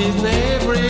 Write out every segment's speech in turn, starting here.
kiss every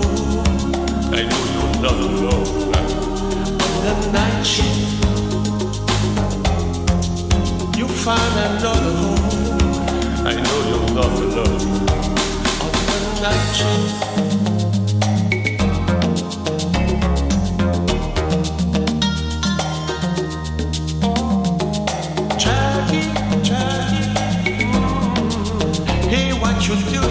another long night. The night shift, you find another home. I know you'll not alone. On the night shift. you do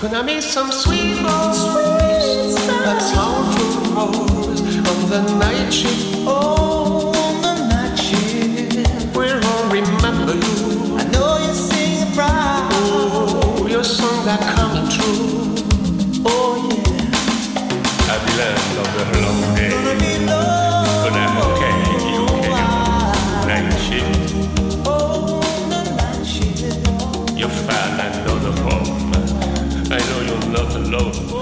Gonna meet some sweet rose, but sound food rose on the night shift. Oh. alone.